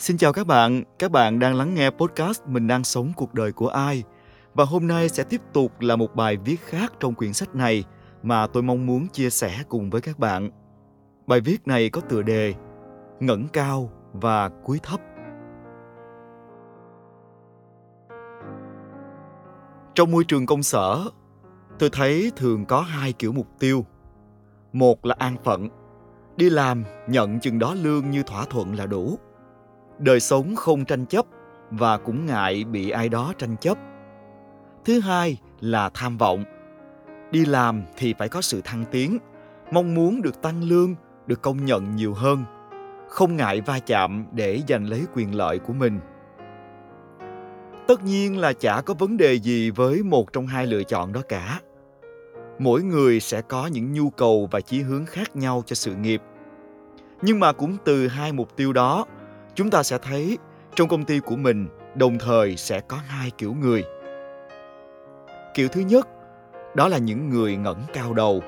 Xin chào các bạn, các bạn đang lắng nghe podcast Mình đang sống cuộc đời của ai. Và hôm nay sẽ tiếp tục là một bài viết khác trong quyển sách này mà tôi mong muốn chia sẻ cùng với các bạn. Bài viết này có tựa đề Ngẩng cao và cúi thấp. Trong môi trường công sở, tôi thấy thường có hai kiểu mục tiêu. Một là an phận, đi làm nhận chừng đó lương như thỏa thuận là đủ đời sống không tranh chấp và cũng ngại bị ai đó tranh chấp. Thứ hai là tham vọng. Đi làm thì phải có sự thăng tiến, mong muốn được tăng lương, được công nhận nhiều hơn. Không ngại va chạm để giành lấy quyền lợi của mình. Tất nhiên là chả có vấn đề gì với một trong hai lựa chọn đó cả. Mỗi người sẽ có những nhu cầu và chí hướng khác nhau cho sự nghiệp. Nhưng mà cũng từ hai mục tiêu đó chúng ta sẽ thấy trong công ty của mình đồng thời sẽ có hai kiểu người. Kiểu thứ nhất, đó là những người ngẩng cao đầu.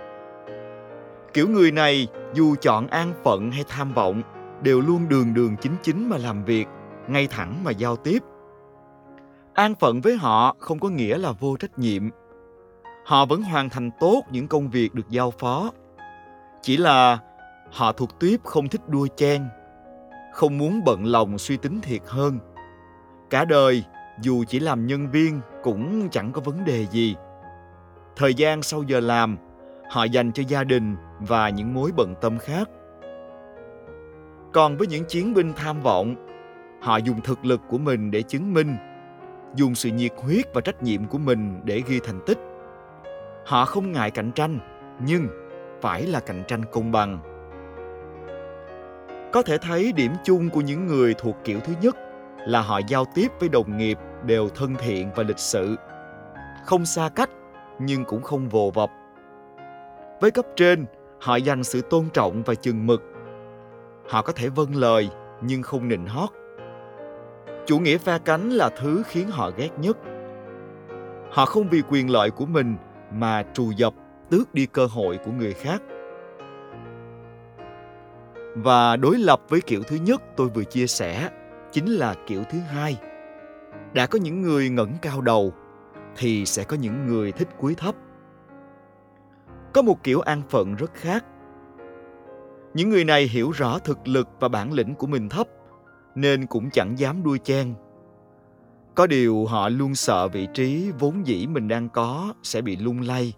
Kiểu người này dù chọn an phận hay tham vọng đều luôn đường đường chính chính mà làm việc, ngay thẳng mà giao tiếp. An phận với họ không có nghĩa là vô trách nhiệm. Họ vẫn hoàn thành tốt những công việc được giao phó. Chỉ là họ thuộc tuyếp không thích đua chen không muốn bận lòng suy tính thiệt hơn. Cả đời, dù chỉ làm nhân viên cũng chẳng có vấn đề gì. Thời gian sau giờ làm, họ dành cho gia đình và những mối bận tâm khác. Còn với những chiến binh tham vọng, họ dùng thực lực của mình để chứng minh, dùng sự nhiệt huyết và trách nhiệm của mình để ghi thành tích. Họ không ngại cạnh tranh, nhưng phải là cạnh tranh công bằng có thể thấy điểm chung của những người thuộc kiểu thứ nhất là họ giao tiếp với đồng nghiệp đều thân thiện và lịch sự. Không xa cách, nhưng cũng không vồ vập. Với cấp trên, họ dành sự tôn trọng và chừng mực. Họ có thể vâng lời, nhưng không nịnh hót. Chủ nghĩa pha cánh là thứ khiến họ ghét nhất. Họ không vì quyền lợi của mình mà trù dập, tước đi cơ hội của người khác và đối lập với kiểu thứ nhất tôi vừa chia sẻ, chính là kiểu thứ hai. Đã có những người ngẩng cao đầu, thì sẽ có những người thích cúi thấp. Có một kiểu an phận rất khác. Những người này hiểu rõ thực lực và bản lĩnh của mình thấp, nên cũng chẳng dám đuôi chen. Có điều họ luôn sợ vị trí vốn dĩ mình đang có sẽ bị lung lay.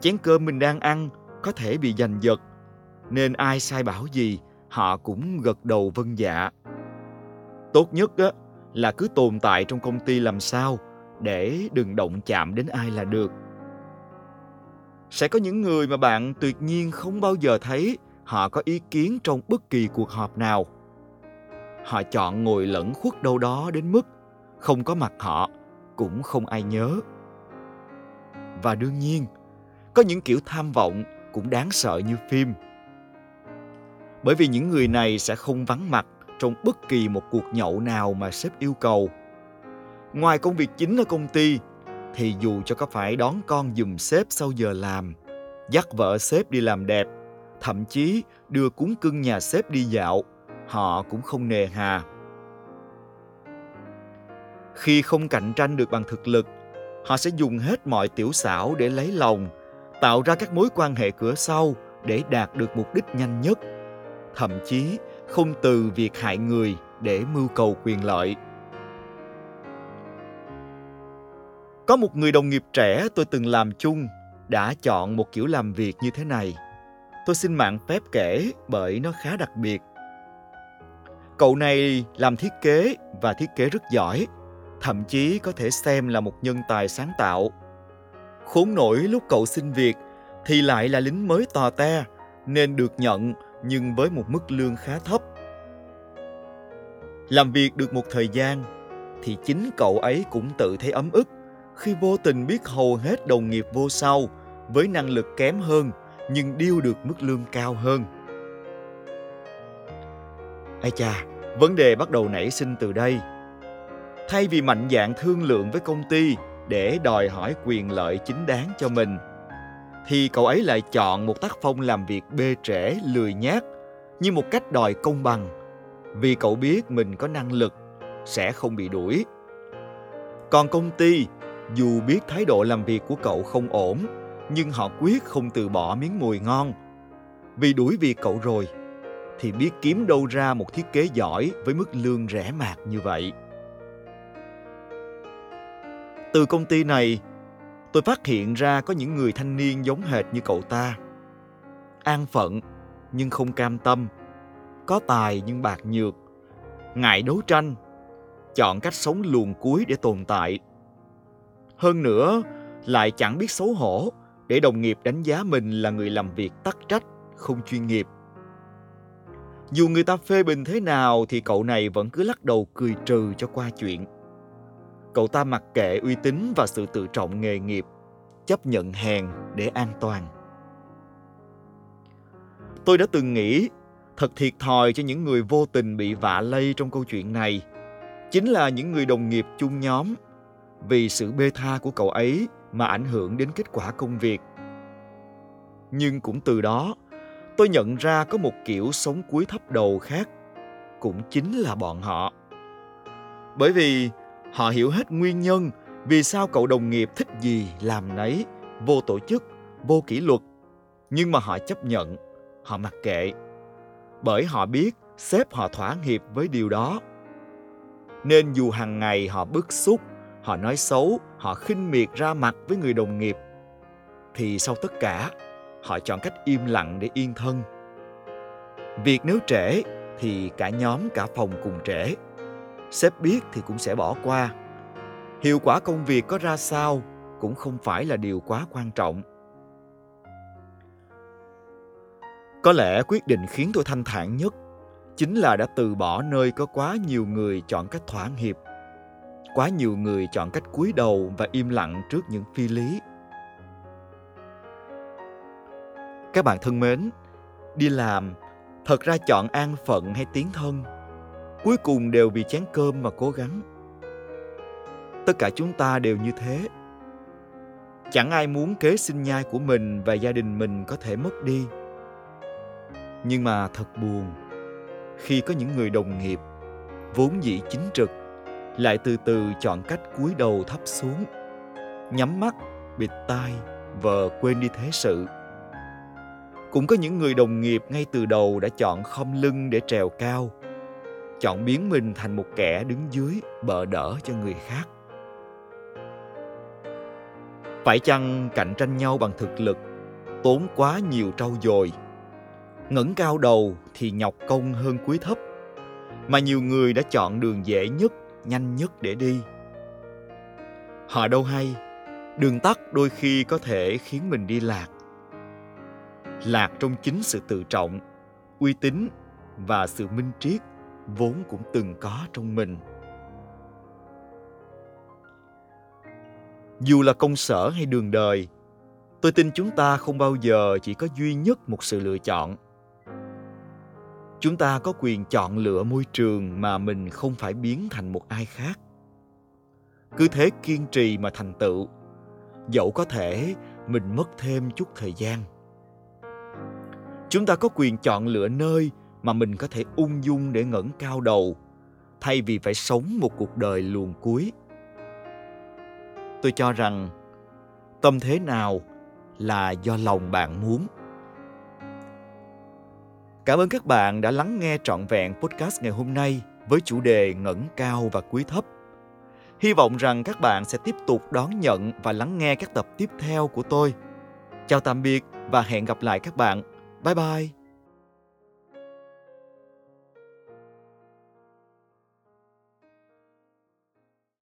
Chén cơm mình đang ăn có thể bị giành giật nên ai sai bảo gì họ cũng gật đầu vâng dạ. Tốt nhất á, là cứ tồn tại trong công ty làm sao để đừng động chạm đến ai là được. Sẽ có những người mà bạn tuyệt nhiên không bao giờ thấy họ có ý kiến trong bất kỳ cuộc họp nào. Họ chọn ngồi lẫn khuất đâu đó đến mức không có mặt họ cũng không ai nhớ. Và đương nhiên có những kiểu tham vọng cũng đáng sợ như phim bởi vì những người này sẽ không vắng mặt trong bất kỳ một cuộc nhậu nào mà sếp yêu cầu. Ngoài công việc chính ở công ty, thì dù cho có phải đón con dùm sếp sau giờ làm, dắt vợ sếp đi làm đẹp, thậm chí đưa cúng cưng nhà sếp đi dạo, họ cũng không nề hà. Khi không cạnh tranh được bằng thực lực, họ sẽ dùng hết mọi tiểu xảo để lấy lòng, tạo ra các mối quan hệ cửa sau để đạt được mục đích nhanh nhất – thậm chí không từ việc hại người để mưu cầu quyền lợi. Có một người đồng nghiệp trẻ tôi từng làm chung đã chọn một kiểu làm việc như thế này. Tôi xin mạng phép kể bởi nó khá đặc biệt. Cậu này làm thiết kế và thiết kế rất giỏi, thậm chí có thể xem là một nhân tài sáng tạo. Khốn nổi lúc cậu xin việc thì lại là lính mới tò te nên được nhận nhưng với một mức lương khá thấp. Làm việc được một thời gian thì chính cậu ấy cũng tự thấy ấm ức khi vô tình biết hầu hết đồng nghiệp vô sau với năng lực kém hơn nhưng điêu được mức lương cao hơn. Ai cha, vấn đề bắt đầu nảy sinh từ đây. Thay vì mạnh dạn thương lượng với công ty để đòi hỏi quyền lợi chính đáng cho mình thì cậu ấy lại chọn một tác phong làm việc bê trễ, lười nhác, như một cách đòi công bằng. Vì cậu biết mình có năng lực, sẽ không bị đuổi. Còn công ty, dù biết thái độ làm việc của cậu không ổn, nhưng họ quyết không từ bỏ miếng mùi ngon. Vì đuổi việc cậu rồi, thì biết kiếm đâu ra một thiết kế giỏi với mức lương rẻ mạt như vậy. Từ công ty này tôi phát hiện ra có những người thanh niên giống hệt như cậu ta. An phận, nhưng không cam tâm. Có tài nhưng bạc nhược. Ngại đấu tranh. Chọn cách sống luồn cuối để tồn tại. Hơn nữa, lại chẳng biết xấu hổ để đồng nghiệp đánh giá mình là người làm việc tắc trách, không chuyên nghiệp. Dù người ta phê bình thế nào thì cậu này vẫn cứ lắc đầu cười trừ cho qua chuyện cậu ta mặc kệ uy tín và sự tự trọng nghề nghiệp, chấp nhận hèn để an toàn. Tôi đã từng nghĩ, thật thiệt thòi cho những người vô tình bị vạ lây trong câu chuyện này. Chính là những người đồng nghiệp chung nhóm, vì sự bê tha của cậu ấy mà ảnh hưởng đến kết quả công việc. Nhưng cũng từ đó, tôi nhận ra có một kiểu sống cuối thấp đầu khác cũng chính là bọn họ. Bởi vì họ hiểu hết nguyên nhân vì sao cậu đồng nghiệp thích gì làm nấy, vô tổ chức, vô kỷ luật. Nhưng mà họ chấp nhận, họ mặc kệ, bởi họ biết sếp họ thỏa hiệp với điều đó. Nên dù hàng ngày họ bức xúc, họ nói xấu, họ khinh miệt ra mặt với người đồng nghiệp, thì sau tất cả, họ chọn cách im lặng để yên thân. Việc nếu trễ thì cả nhóm cả phòng cùng trễ sếp biết thì cũng sẽ bỏ qua. Hiệu quả công việc có ra sao cũng không phải là điều quá quan trọng. Có lẽ quyết định khiến tôi thanh thản nhất chính là đã từ bỏ nơi có quá nhiều người chọn cách thỏa hiệp, quá nhiều người chọn cách cúi đầu và im lặng trước những phi lý. Các bạn thân mến, đi làm thật ra chọn an phận hay tiến thân? Cuối cùng đều vì chén cơm mà cố gắng. Tất cả chúng ta đều như thế. Chẳng ai muốn kế sinh nhai của mình và gia đình mình có thể mất đi. Nhưng mà thật buồn, khi có những người đồng nghiệp, vốn dĩ chính trực, lại từ từ chọn cách cúi đầu thấp xuống, nhắm mắt, bịt tai vờ quên đi thế sự. Cũng có những người đồng nghiệp ngay từ đầu đã chọn khom lưng để trèo cao chọn biến mình thành một kẻ đứng dưới bợ đỡ cho người khác. Phải chăng cạnh tranh nhau bằng thực lực, tốn quá nhiều trau dồi? Ngẩng cao đầu thì nhọc công hơn cúi thấp, mà nhiều người đã chọn đường dễ nhất, nhanh nhất để đi. Họ đâu hay, đường tắt đôi khi có thể khiến mình đi lạc. Lạc trong chính sự tự trọng, uy tín và sự minh triết vốn cũng từng có trong mình. Dù là công sở hay đường đời, tôi tin chúng ta không bao giờ chỉ có duy nhất một sự lựa chọn. Chúng ta có quyền chọn lựa môi trường mà mình không phải biến thành một ai khác. Cứ thế kiên trì mà thành tựu, dẫu có thể mình mất thêm chút thời gian. Chúng ta có quyền chọn lựa nơi mà mình có thể ung dung để ngẩng cao đầu, thay vì phải sống một cuộc đời luồn cuối. Tôi cho rằng, tâm thế nào là do lòng bạn muốn. Cảm ơn các bạn đã lắng nghe trọn vẹn podcast ngày hôm nay với chủ đề ngẩng cao và cúi thấp. Hy vọng rằng các bạn sẽ tiếp tục đón nhận và lắng nghe các tập tiếp theo của tôi. Chào tạm biệt và hẹn gặp lại các bạn. Bye bye.